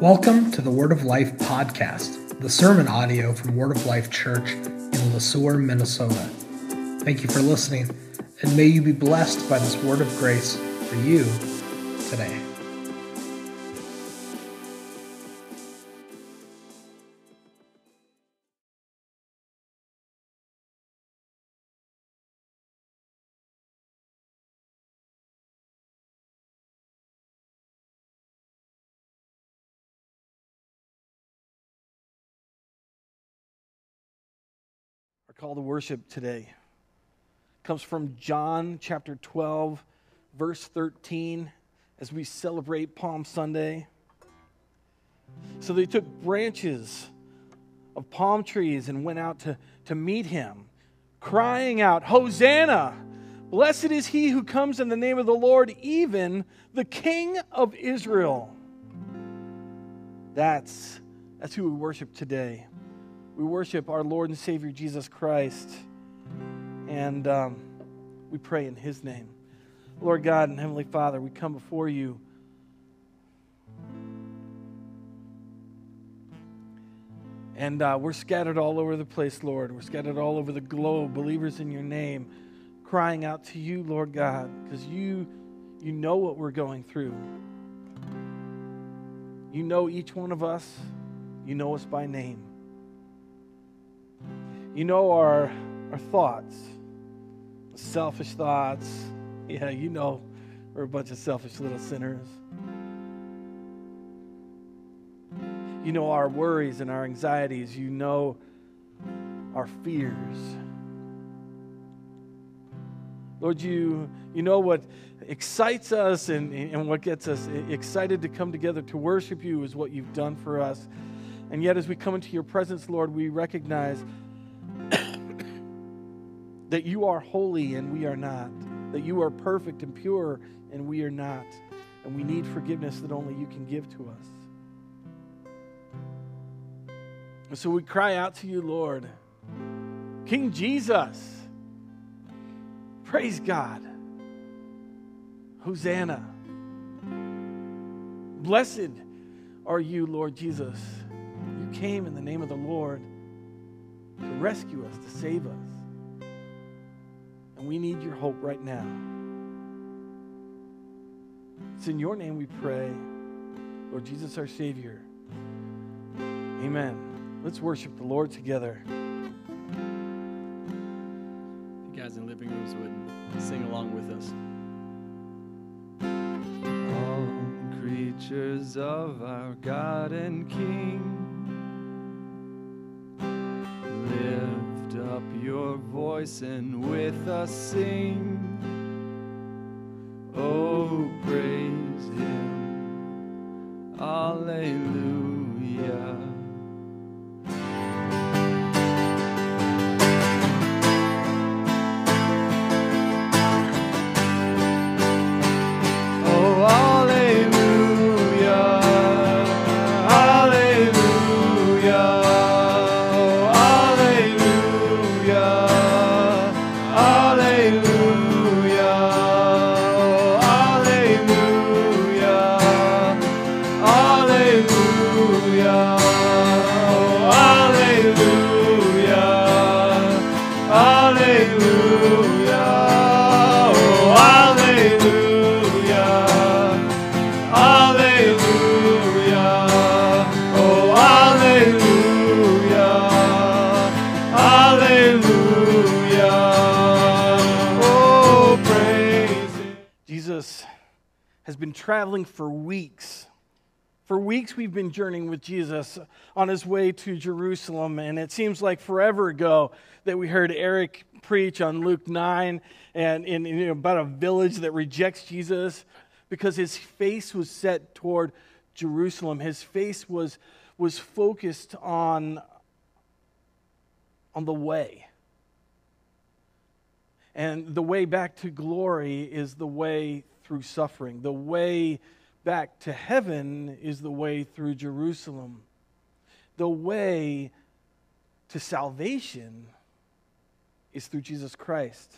Welcome to the Word of Life podcast, the sermon audio from Word of Life Church in Le Sueur, Minnesota. Thank you for listening, and may you be blessed by this word of grace for you today. Call to worship today comes from John chapter 12, verse 13, as we celebrate Palm Sunday. So they took branches of palm trees and went out to, to meet him, crying out, Hosanna! Blessed is he who comes in the name of the Lord, even the King of Israel. That's, that's who we worship today we worship our Lord and Savior Jesus Christ. And um, we pray in His name. Lord God and Heavenly Father, we come before you. And uh, we're scattered all over the place, Lord. We're scattered all over the globe, believers in your name, crying out to you, Lord God, because you, you know what we're going through. You know each one of us, you know us by name. You know our, our thoughts, selfish thoughts. Yeah, you know we're a bunch of selfish little sinners. You know our worries and our anxieties. You know our fears. Lord, you, you know what excites us and, and what gets us excited to come together to worship you is what you've done for us. And yet, as we come into your presence, Lord, we recognize that you are holy and we are not, that you are perfect and pure and we are not, and we need forgiveness that only you can give to us. And so we cry out to you, Lord, King Jesus, praise God, Hosanna. Blessed are you, Lord Jesus. You came in the name of the Lord to rescue us, to save us. And we need your hope right now. It's in your name we pray, Lord Jesus, our Savior. Amen. Let's worship the Lord together. You guys in living rooms would sing along with us. All creatures of our God and King voice and with us sing. Oh, praise Him. Alleluia. Traveling for weeks. For weeks, we've been journeying with Jesus on his way to Jerusalem, and it seems like forever ago that we heard Eric preach on Luke 9 and, and you know, about a village that rejects Jesus because his face was set toward Jerusalem. His face was, was focused on, on the way. And the way back to glory is the way through suffering. The way back to heaven is the way through Jerusalem. The way to salvation is through Jesus Christ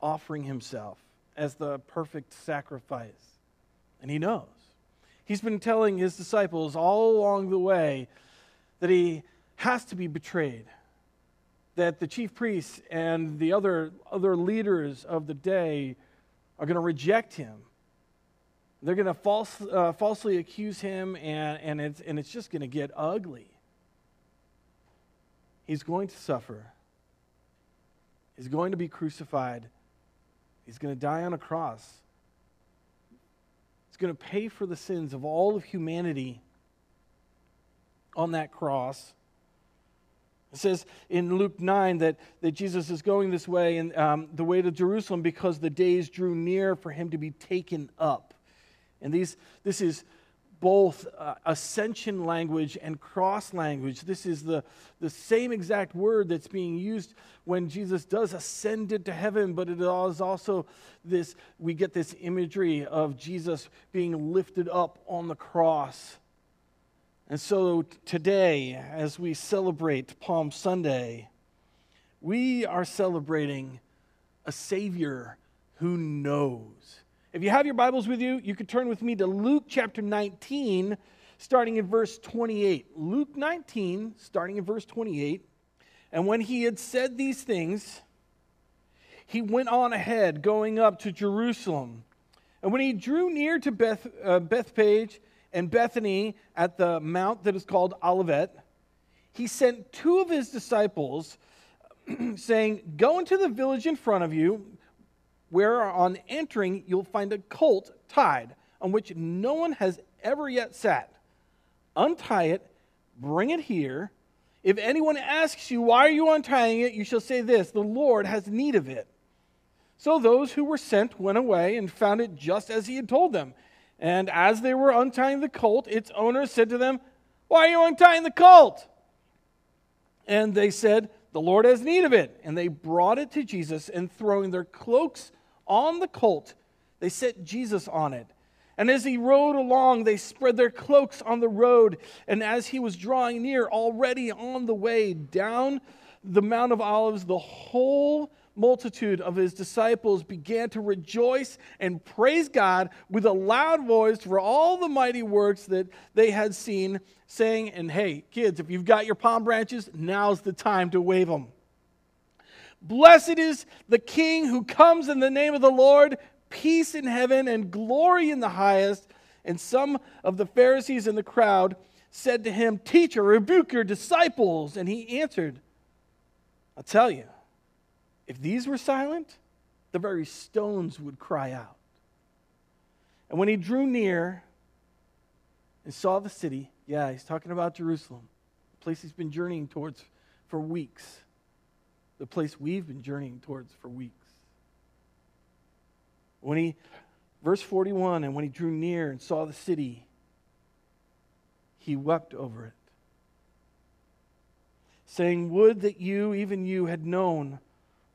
offering himself as the perfect sacrifice. And he knows. He's been telling his disciples all along the way that he has to be betrayed, that the chief priests and the other, other leaders of the day are going to reject him. They're going to false, uh, falsely accuse him, and, and, it's, and it's just going to get ugly. He's going to suffer. He's going to be crucified. He's going to die on a cross He's going to pay for the sins of all of humanity on that cross. It says in Luke 9 that, that Jesus is going this way and um, the way to Jerusalem because the days drew near for him to be taken up. And these, this is both uh, ascension language and cross language. This is the, the same exact word that's being used when Jesus does ascend into heaven, but it is also this, we get this imagery of Jesus being lifted up on the cross. And so today, as we celebrate Palm Sunday, we are celebrating a Savior who knows. If you have your Bibles with you, you could turn with me to Luke chapter 19, starting in verse 28. Luke 19, starting in verse 28. And when he had said these things, he went on ahead, going up to Jerusalem. And when he drew near to Beth, uh, Bethphage and Bethany at the mount that is called Olivet, he sent two of his disciples, saying, Go into the village in front of you where on entering you'll find a colt tied on which no one has ever yet sat. Untie it, bring it here. If anyone asks you, Why are you untying it? you shall say this The Lord has need of it. So those who were sent went away and found it just as he had told them. And as they were untying the colt, its owner said to them, Why are you untying the colt? And they said, The Lord has need of it. And they brought it to Jesus, and throwing their cloaks on the colt, they set Jesus on it. And as he rode along, they spread their cloaks on the road. And as he was drawing near, already on the way down the Mount of Olives, the whole multitude of his disciples began to rejoice and praise God with a loud voice for all the mighty works that they had seen, saying, And hey, kids, if you've got your palm branches, now's the time to wave them. Blessed is the King who comes in the name of the Lord, peace in heaven and glory in the highest. And some of the Pharisees in the crowd said to him, Teacher, rebuke your disciples. And he answered, I'll tell you, if these were silent, the very stones would cry out. And when he drew near and saw the city, yeah, he's talking about Jerusalem, the place he's been journeying towards for weeks the place we've been journeying towards for weeks. When he, verse 41, and when he drew near and saw the city, he wept over it, saying, Would that you, even you, had known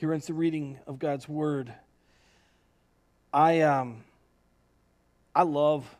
Here ends the reading of God's word. I um I love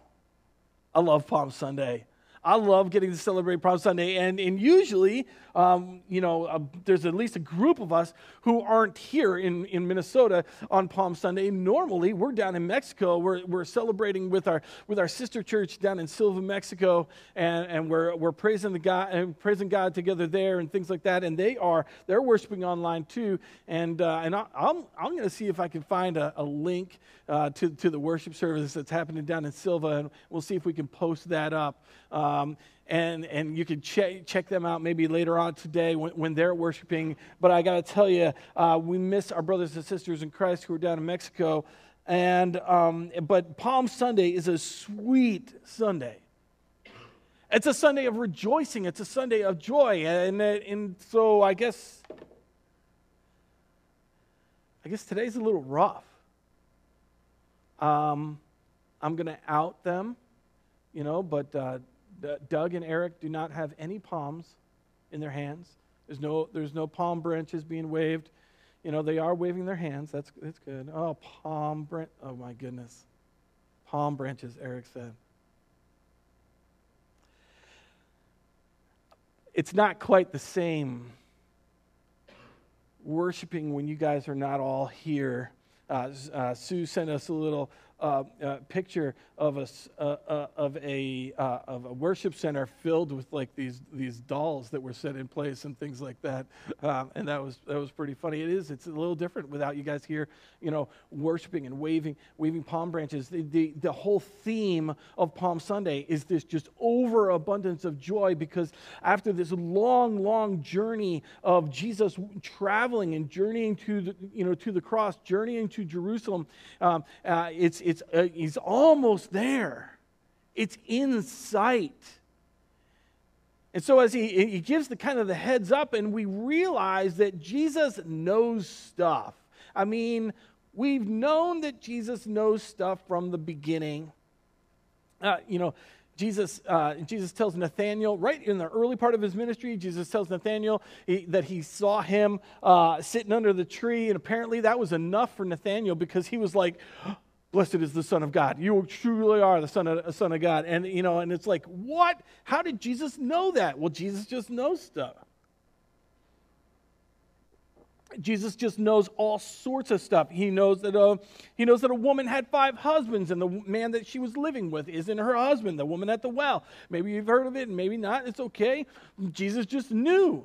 I love Palm Sunday. I love getting to celebrate Palm Sunday, and, and usually, um, you know, uh, there's at least a group of us who aren't here in, in Minnesota on Palm Sunday. Normally, we're down in Mexico. We're, we're celebrating with our with our sister church down in Silva, Mexico, and, and we're, we're praising the God and praising God together there and things like that. And they are they're worshiping online too. And uh, and I, am I'm, I'm going to see if I can find a, a link uh, to to the worship service that's happening down in Silva, and we'll see if we can post that up. Um, and, and you can check, check them out maybe later on today when, when they're worshiping. But I got to tell you, uh, we miss our brothers and sisters in Christ who are down in Mexico. And, um, but Palm Sunday is a sweet Sunday. It's a Sunday of rejoicing. It's a Sunday of joy. And, and so I guess, I guess today's a little rough. Um, I'm going to out them you know, but uh, D- Doug and Eric do not have any palms in their hands. There's no, there's no palm branches being waved. You know, they are waving their hands. That's, that's good. Oh, palm branch. Oh, my goodness. Palm branches, Eric said. It's not quite the same worshiping when you guys are not all here. Uh, uh, Sue sent us a little uh, uh, picture of a, uh, uh, of, a, uh, of a worship center filled with like these, these dolls that were set in place and things like that. Um, and that was, that was pretty funny. It is, it's a little different without you guys here, you know, worshiping and waving, waving palm branches. The, the, the whole theme of Palm Sunday is this just overabundance of joy because after this long, long journey of Jesus traveling and journeying to the, you know, to the cross, journeying to Jerusalem, um, uh, it's, it's, uh, he's almost there. It's in sight. And so as he, he gives the kind of the heads up, and we realize that Jesus knows stuff. I mean, we've known that Jesus knows stuff from the beginning. Uh, you know, Jesus, uh, Jesus tells Nathaniel, right in the early part of his ministry, Jesus tells Nathaniel he, that he saw him uh, sitting under the tree. And apparently that was enough for Nathaniel because he was like, Blessed is the Son of God. You truly are the Son of, son of God. And, you know, and it's like, what? How did Jesus know that? Well, Jesus just knows stuff. Jesus just knows all sorts of stuff. He knows that a, he knows that a woman had five husbands, and the man that she was living with isn't her husband, the woman at the well. Maybe you've heard of it, and maybe not. It's okay. Jesus just knew.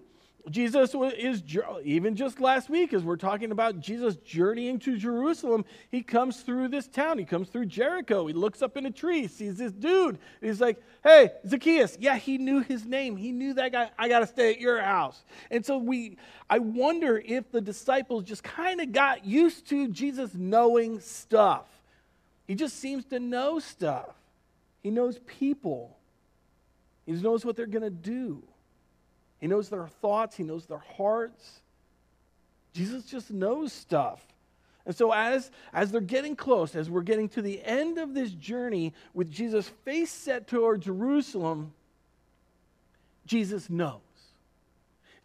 Jesus is, even just last week, as we're talking about Jesus journeying to Jerusalem, he comes through this town. He comes through Jericho. He looks up in a tree, sees this dude. He's like, hey, Zacchaeus. Yeah, he knew his name. He knew that guy. I got to stay at your house. And so we, I wonder if the disciples just kind of got used to Jesus knowing stuff. He just seems to know stuff. He knows people, he knows what they're going to do. He knows their thoughts, He knows their hearts. Jesus just knows stuff. And so, as, as they're getting close, as we're getting to the end of this journey with Jesus' face set toward Jerusalem, Jesus knows.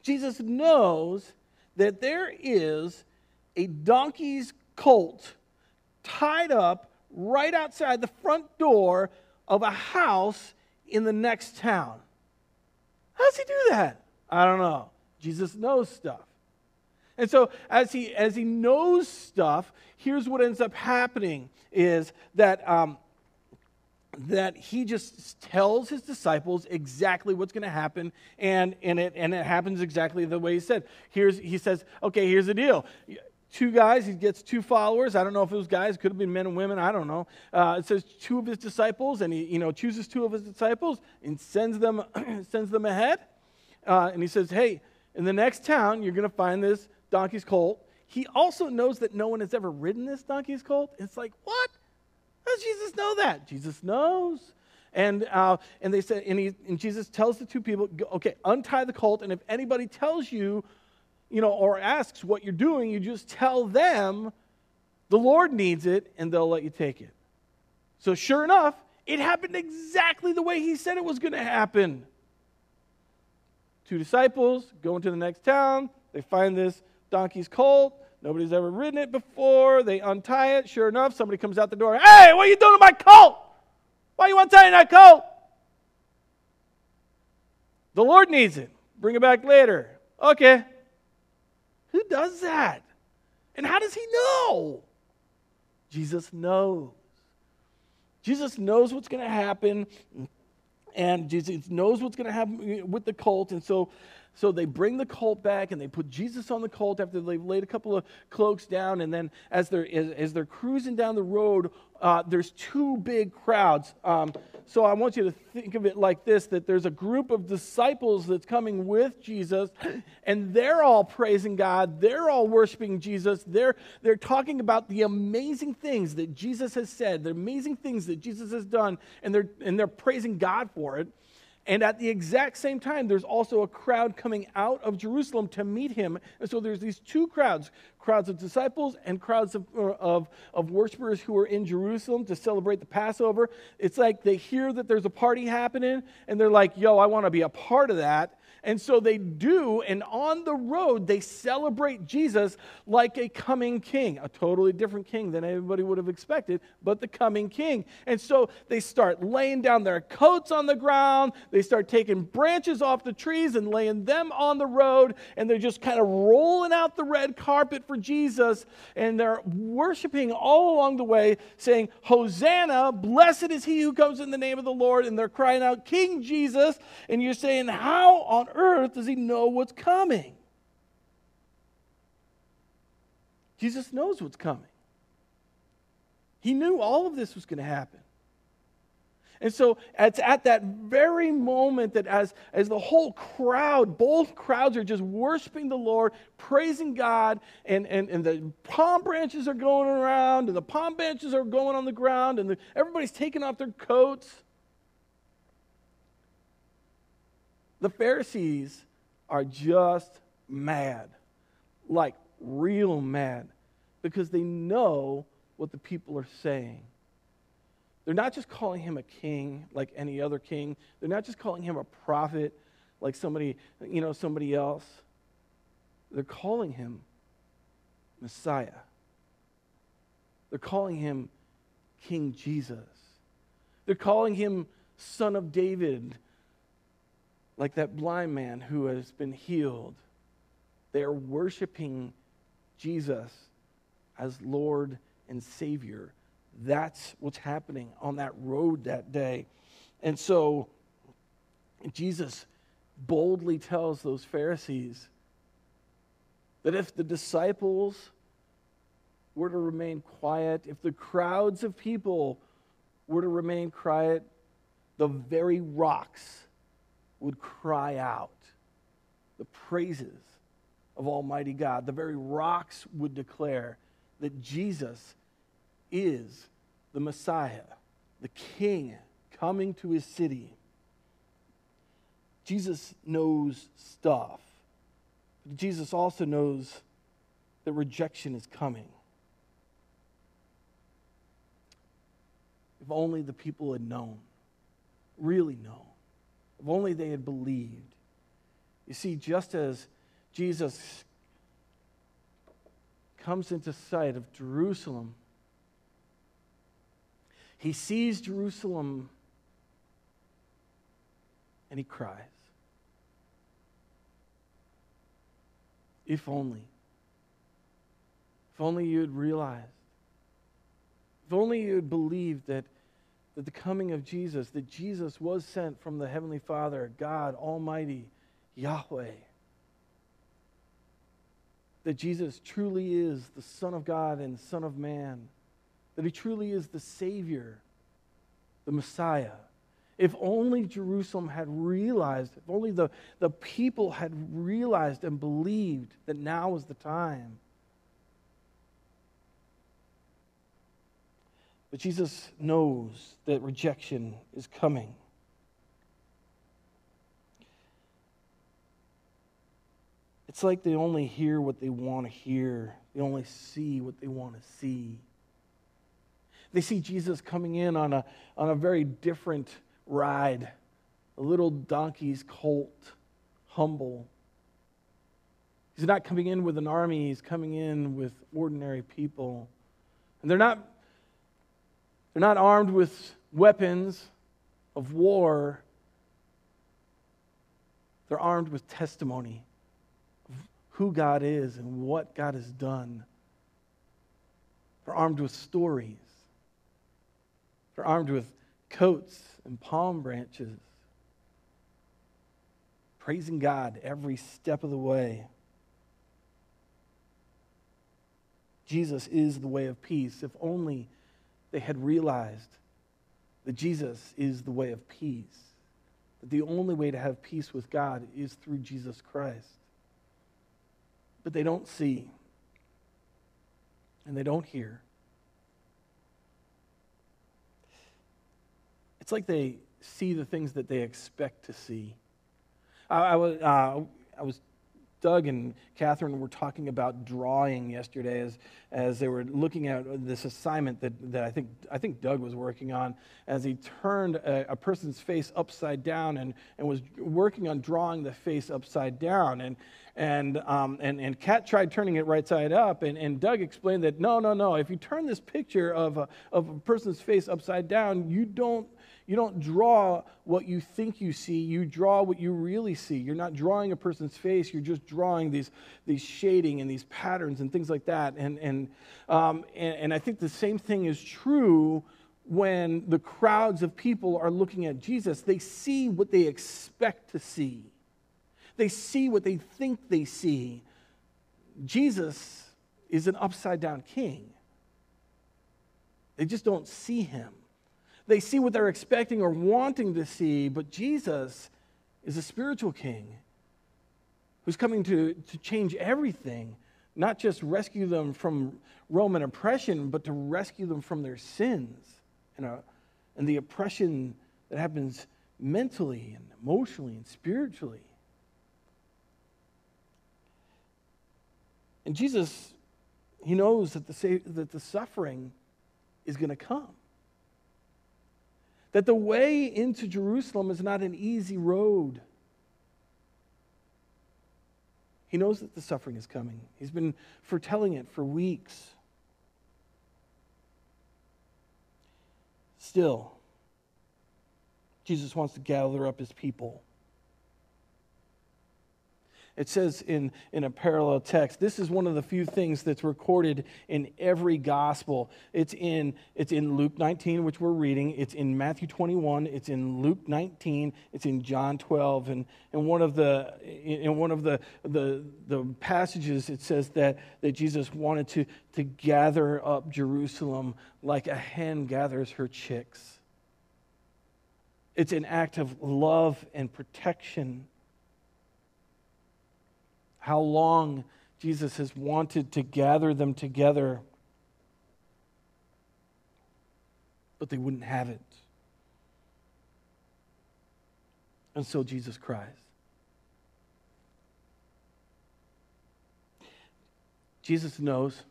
Jesus knows that there is a donkey's colt tied up right outside the front door of a house in the next town. How does he do that? I don't know. Jesus knows stuff. And so as he as he knows stuff, here's what ends up happening is that um, that he just tells his disciples exactly what's going to happen and, and, it, and it happens exactly the way he said. Here's he says okay here's the deal. Two guys he gets two followers. I don't know if it was guys could have been men and women i don't know. Uh, it says two of his disciples and he you know chooses two of his disciples and sends them sends them ahead uh, and he says, Hey, in the next town, you're going to find this donkey's colt. He also knows that no one has ever ridden this donkey's colt. It's like, what? How does Jesus know that? Jesus knows. And, uh, and they said, and, he, and Jesus tells the two people, okay, untie the colt, and if anybody tells you, you know, or asks what you're doing, you just tell them the Lord needs it, and they'll let you take it. So sure enough, it happened exactly the way he said it was going to happen two disciples go into the next town. They find this donkey's colt. Nobody's ever ridden it before. They untie it. Sure enough, somebody comes out the door. Hey, what are you doing to my colt? Why are you untying that colt? The Lord needs it. Bring it back later. Okay. Who does that? And how does he know? Jesus knows. Jesus knows what's going to happen and Jesus knows what's going to happen with the cult. And so, so they bring the colt back and they put Jesus on the colt after they've laid a couple of cloaks down. And then as they're, as, as they're cruising down the road, uh, there's two big crowds. Um, so I want you to think of it like this that there's a group of disciples that's coming with Jesus, and they're all praising God. They're all worshiping Jesus. They're, they're talking about the amazing things that Jesus has said, the amazing things that Jesus has done, and they're, and they're praising God for it. And at the exact same time, there's also a crowd coming out of Jerusalem to meet him. And so there's these two crowds crowds of disciples and crowds of, uh, of, of worshipers who are in Jerusalem to celebrate the Passover. It's like they hear that there's a party happening and they're like, yo, I want to be a part of that. And so they do, and on the road, they celebrate Jesus like a coming king, a totally different king than anybody would have expected, but the coming king. And so they start laying down their coats on the ground, they start taking branches off the trees and laying them on the road, and they're just kind of rolling out the red carpet for Jesus, and they're worshiping all along the way, saying, Hosanna, blessed is he who comes in the name of the Lord, and they're crying out, King Jesus, and you're saying, How on earth does he know what's coming? Jesus knows what's coming. He knew all of this was going to happen. And so it's at that very moment that as, as the whole crowd, both crowds are just worshiping the Lord, praising God, and, and, and the palm branches are going around, and the palm branches are going on the ground, and the, everybody's taking off their coats. The Pharisees are just mad, like real mad, because they know what the people are saying. They're not just calling him a king like any other king. They're not just calling him a prophet like somebody, you know, somebody else. They're calling him Messiah. They're calling him King Jesus. They're calling him Son of David, like that blind man who has been healed. They are worshiping Jesus as Lord and Savior. That's what's happening on that road that day. And so Jesus boldly tells those Pharisees that if the disciples were to remain quiet, if the crowds of people were to remain quiet, the very rocks would cry out the praises of Almighty God. The very rocks would declare that Jesus is the Messiah, the King coming to his city. Jesus knows stuff. But Jesus also knows that rejection is coming. If only the people had known, really known. If only they had believed. You see, just as Jesus comes into sight of Jerusalem, he sees Jerusalem and he cries. If only. If only you had realized. If only you had believed that that the coming of Jesus, that Jesus was sent from the Heavenly Father, God Almighty, Yahweh. That Jesus truly is the Son of God and Son of Man. That He truly is the Savior, the Messiah. If only Jerusalem had realized, if only the, the people had realized and believed that now was the time But Jesus knows that rejection is coming. It's like they only hear what they want to hear, they only see what they want to see. They see Jesus coming in on a, on a very different ride, a little donkey's colt, humble. He's not coming in with an army, he's coming in with ordinary people. And they're not they're not armed with weapons of war. They're armed with testimony of who God is and what God has done. They're armed with stories. They're armed with coats and palm branches, praising God every step of the way. Jesus is the way of peace. If only they had realized that Jesus is the way of peace, that the only way to have peace with God is through Jesus Christ. But they don't see, and they don't hear. It's like they see the things that they expect to see. I, I was, uh, I was Doug and Catherine were talking about drawing yesterday as, as they were looking at this assignment that, that I, think, I think Doug was working on as he turned a, a person's face upside down and, and was working on drawing the face upside down. And, and, um, and, and Kat tried turning it right side up, and, and Doug explained that no, no, no, if you turn this picture of a, of a person's face upside down, you don't you don't draw what you think you see, you draw what you really see. You're not drawing a person's face, you're just drawing these, these shading and these patterns and things like that. And, and, um, and, and I think the same thing is true when the crowds of people are looking at Jesus. They see what they expect to see, they see what they think they see. Jesus is an upside down king. They just don't see him. They see what they're expecting or wanting to see, but Jesus is a spiritual king who's coming to, to change everything, not just rescue them from Roman oppression, but to rescue them from their sins and, uh, and the oppression that happens mentally and emotionally and spiritually. And Jesus, he knows that the, that the suffering is going to come that the way into Jerusalem is not an easy road. He knows that the suffering is coming. He's been foretelling it for weeks. Still, Jesus wants to gather up his people. It says in, in a parallel text, this is one of the few things that's recorded in every gospel. It's in, it's in Luke 19, which we're reading. It's in Matthew 21. It's in Luke 19. It's in John 12. And, and one of, the, in one of the, the, the passages, it says that, that Jesus wanted to, to gather up Jerusalem like a hen gathers her chicks. It's an act of love and protection how long Jesus has wanted to gather them together, but they wouldn't have it. And so Jesus cries. Jesus knows.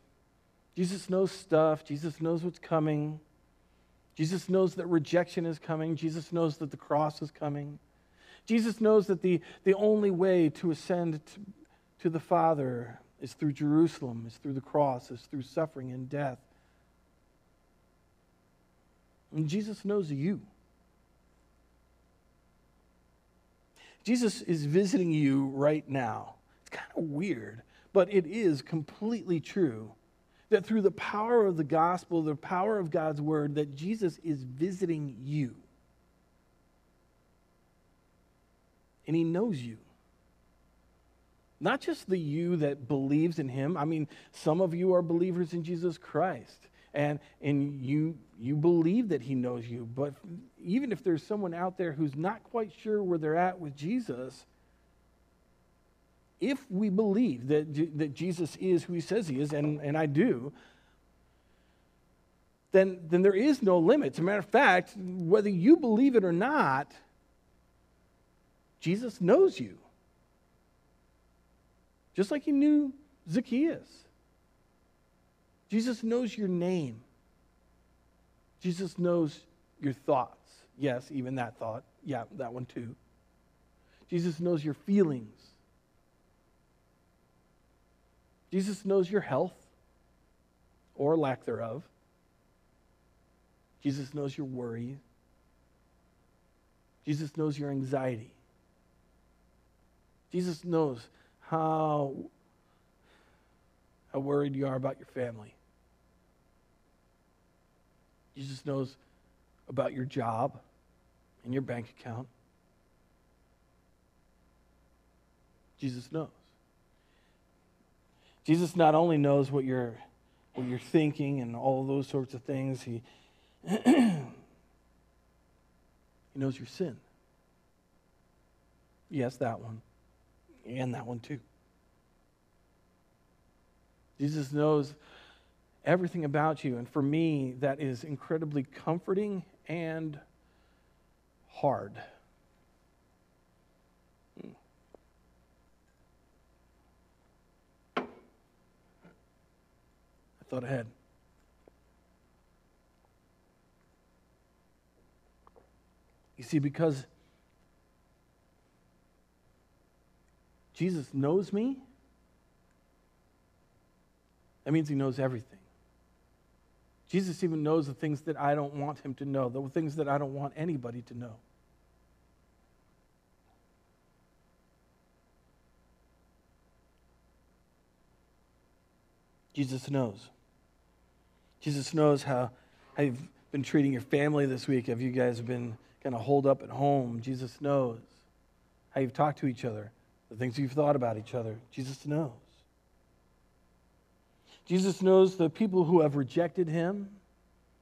Jesus knows stuff. Jesus knows what's coming. Jesus knows that rejection is coming. Jesus knows that the cross is coming. Jesus knows that the, the only way to ascend to, the Father is through Jerusalem, is through the cross, is through suffering and death. And Jesus knows you. Jesus is visiting you right now. It's kind of weird, but it is completely true that through the power of the gospel, the power of God's word, that Jesus is visiting you. And he knows you. Not just the you that believes in him. I mean, some of you are believers in Jesus Christ. And, and you, you believe that he knows you. But even if there's someone out there who's not quite sure where they're at with Jesus, if we believe that, that Jesus is who he says he is, and, and I do, then, then there is no limit. As a matter of fact, whether you believe it or not, Jesus knows you just like he knew Zacchaeus. Jesus knows your name. Jesus knows your thoughts. Yes, even that thought. Yeah, that one too. Jesus knows your feelings. Jesus knows your health or lack thereof. Jesus knows your worry. Jesus knows your anxiety. Jesus knows how, how worried you are about your family. Jesus knows about your job and your bank account. Jesus knows. Jesus not only knows what you're, what you're thinking and all those sorts of things, he, he knows your sin. Yes, that one and that one too. Jesus knows everything about you. And for me, that is incredibly comforting and hard. Hmm. I thought ahead. You see, because Jesus knows me, that means he knows everything. Jesus even knows the things that I don't want him to know, the things that I don't want anybody to know. Jesus knows. Jesus knows how, how you've been treating your family this week. Have you guys been kind of holed up at home? Jesus knows how you've talked to each other, the things you've thought about each other. Jesus knows. Jesus knows the people who have rejected him.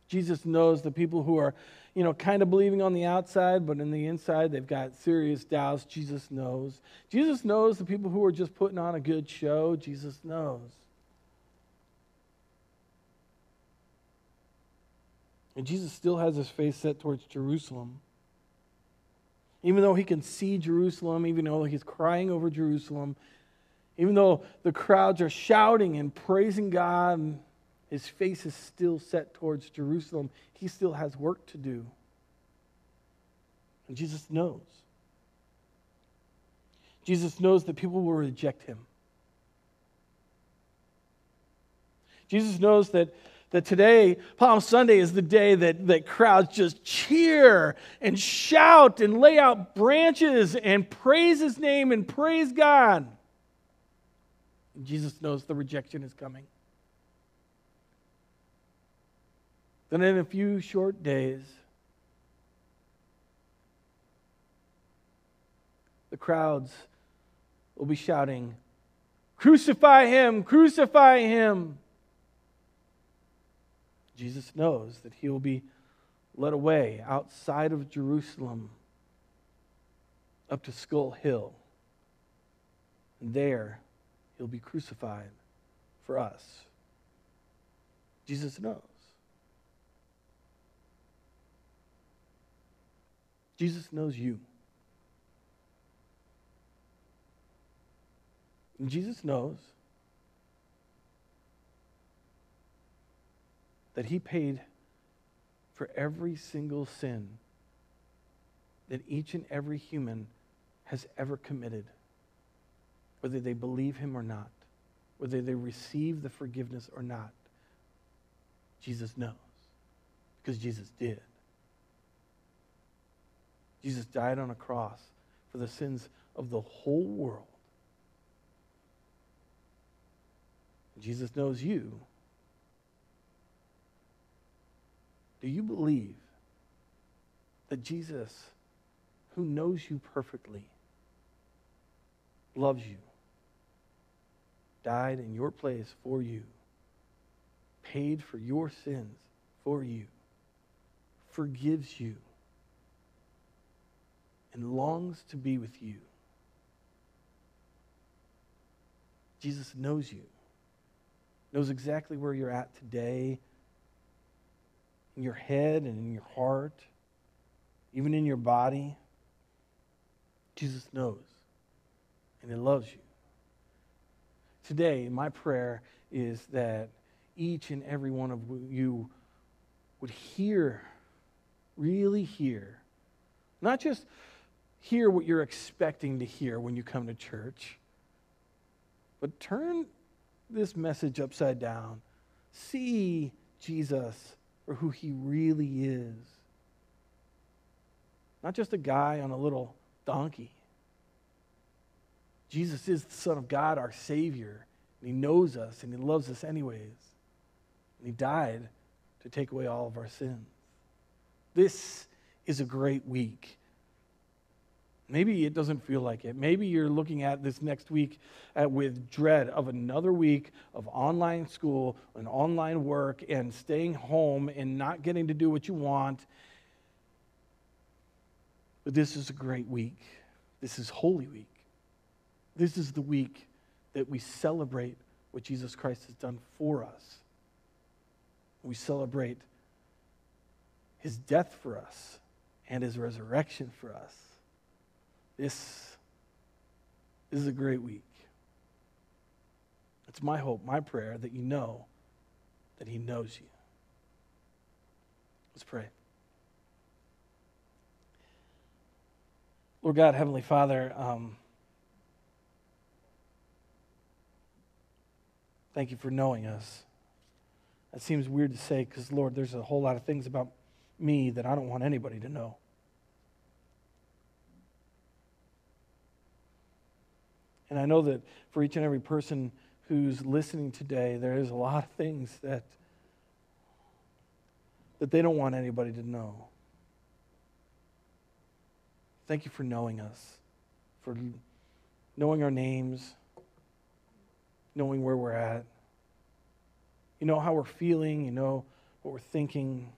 Jesus knows the people who are, you know, kind of believing on the outside, but in the inside they've got serious doubts. Jesus knows. Jesus knows the people who are just putting on a good show. Jesus knows. And Jesus still has his face set towards Jerusalem. Even though he can see Jerusalem, even though he's crying over Jerusalem, even though the crowds are shouting and praising God, and his face is still set towards Jerusalem. He still has work to do. And Jesus knows. Jesus knows that people will reject him. Jesus knows that that today, Palm Sunday, is the day that, that crowds just cheer and shout and lay out branches and praise his name and praise God. And Jesus knows the rejection is coming. Then, in a few short days, the crowds will be shouting, Crucify him! Crucify him! Jesus knows that he will be led away outside of Jerusalem up to Skull Hill. And there he'll be crucified for us. Jesus knows. Jesus knows you. And Jesus knows that he paid for every single sin that each and every human has ever committed, whether they believe him or not, whether they receive the forgiveness or not. Jesus knows because Jesus did. Jesus died on a cross for the sins of the whole world. Jesus knows you Do you believe that Jesus, who knows you perfectly, loves you, died in your place for you, paid for your sins for you, forgives you, and longs to be with you? Jesus knows you, knows exactly where you're at today in your head and in your heart, even in your body. Jesus knows and He loves you. Today, my prayer is that each and every one of you would hear, really hear, not just hear what you're expecting to hear when you come to church, but turn this message upside down. See Jesus for who he really is. Not just a guy on a little donkey. Jesus is the Son of God, our Savior, and He knows us and He loves us anyways. And He died to take away all of our sins. This is a great week. Maybe it doesn't feel like it. Maybe you're looking at this next week at, with dread of another week of online school and online work and staying home and not getting to do what you want. But this is a great week. This is Holy Week. This is the week that we celebrate what Jesus Christ has done for us. We celebrate his death for us and his resurrection for us. This, is a great week. It's my hope, my prayer that you know that He knows you. Let's pray. Lord God, Heavenly Father, um, thank you for knowing us. That seems weird to say because, Lord, there's a whole lot of things about me that I don't want anybody to know. And I know that for each and every person who's listening today, there is a lot of things that, that they don't want anybody to know. Thank you for knowing us, for knowing our names, knowing where we're at. You know how we're feeling, you know what we're thinking.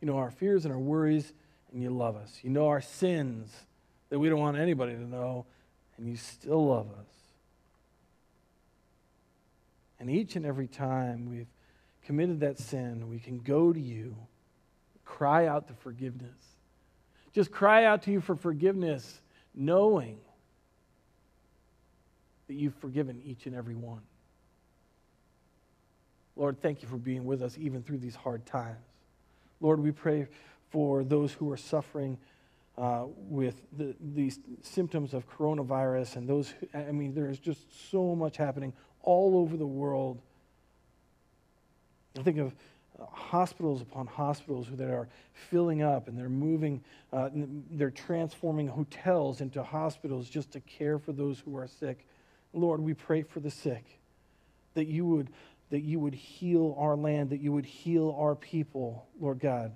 You know our fears and our worries, and you love us. You know our sins that we don't want anybody to know, and you still love us. And each and every time we've committed that sin, we can go to you, cry out to forgiveness. Just cry out to you for forgiveness, knowing that you've forgiven each and every one. Lord, thank you for being with us even through these hard times. Lord, we pray for those who are suffering uh, with the, these symptoms of coronavirus and those, I mean, there's just so much happening all over the world. I think of uh, hospitals upon hospitals that are filling up and they're moving, uh, they're transforming hotels into hospitals just to care for those who are sick. Lord, we pray for the sick that you would that you would heal our land, that you would heal our people, Lord God,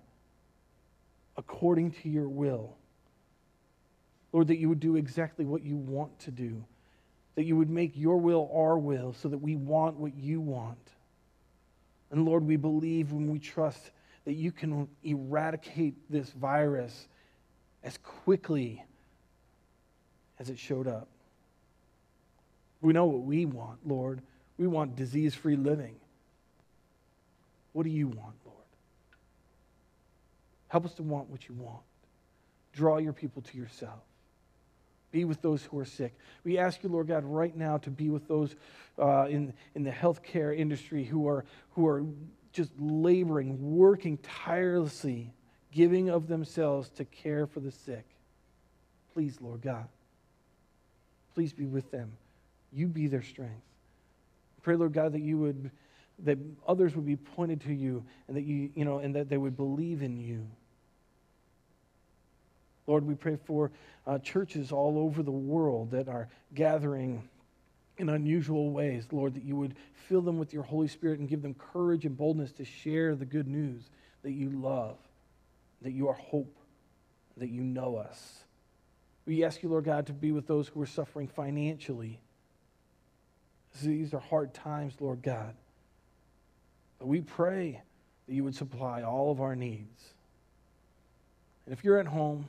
according to your will. Lord, that you would do exactly what you want to do, that you would make your will our will so that we want what you want. And Lord, we believe when we trust that you can eradicate this virus as quickly as it showed up. We know what we want, Lord. We want disease free living. What do you want, Lord? Help us to want what you want. Draw your people to yourself. Be with those who are sick. We ask you, Lord God, right now to be with those uh, in, in the healthcare industry who are, who are just laboring, working tirelessly, giving of themselves to care for the sick. Please, Lord God, please be with them. You be their strength. Pray, Lord God, that you would, that others would be pointed to you and that you, you know, and that they would believe in you. Lord, we pray for uh, churches all over the world that are gathering in unusual ways. Lord, that you would fill them with your Holy Spirit and give them courage and boldness to share the good news that you love, that you are hope, that you know us. We ask you, Lord God, to be with those who are suffering financially. These are hard times, Lord God. But we pray that you would supply all of our needs. And if you're at home,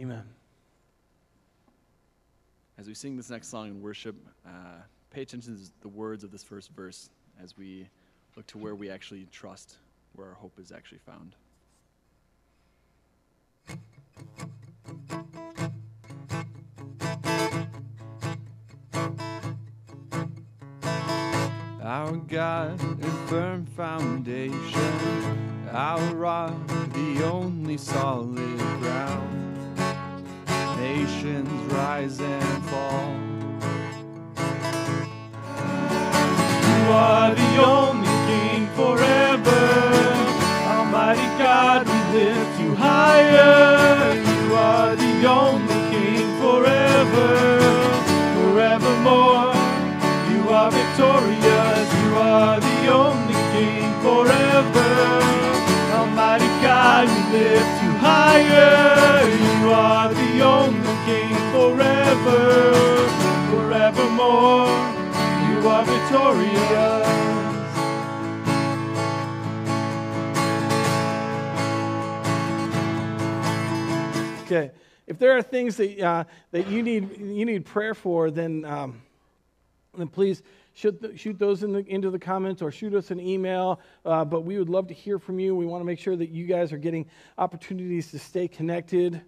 Amen. As we sing this next song in worship, uh, pay attention to the words of this first verse as we look to where we actually trust, where our hope is actually found. Our God, a firm foundation, our rock, the only solid ground nations rise and fall. You are the only King forever. Almighty God, we lift you higher. You are the only King forever, forevermore. You are victorious. You are the only King forever. Almighty God, we lift you higher. You are victorious. Okay. If there are things that, uh, that you, need, you need prayer for, then, um, then please shoot, shoot those in the, into the comments or shoot us an email. Uh, but we would love to hear from you. We want to make sure that you guys are getting opportunities to stay connected.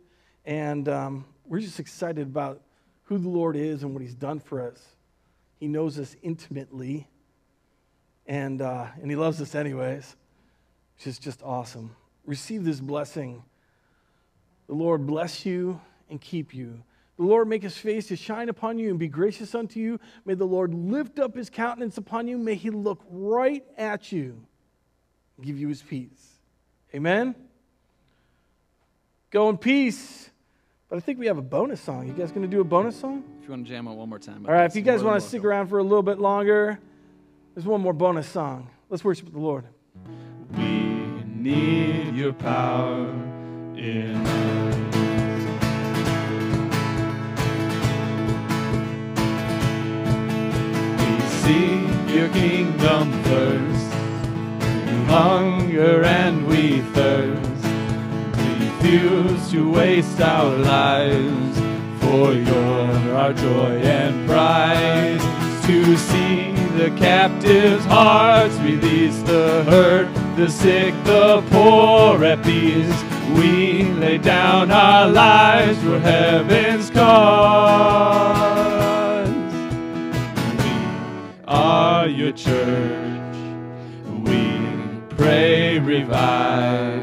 And um, we're just excited about who the Lord is and what He's done for us. He knows us intimately, and, uh, and He loves us anyways, which is just awesome. Receive this blessing. The Lord bless you and keep you. The Lord make his face to shine upon you and be gracious unto you. May the Lord lift up his countenance upon you. May he look right at you and give you his peace. Amen? Go in peace. But I think we have a bonus song. You guys going to do a bonus song? If you want to jam out one more time. All right, if you guys want to to stick around for a little bit longer, there's one more bonus song. Let's worship the Lord. We need your power in us. We seek your kingdom first. We hunger and we thirst. Refuse to waste our lives. For you're our joy and pride. To see the captives' hearts release the hurt, the sick, the poor at peace. We lay down our lives for heaven's cause. We are your church. We pray, revive.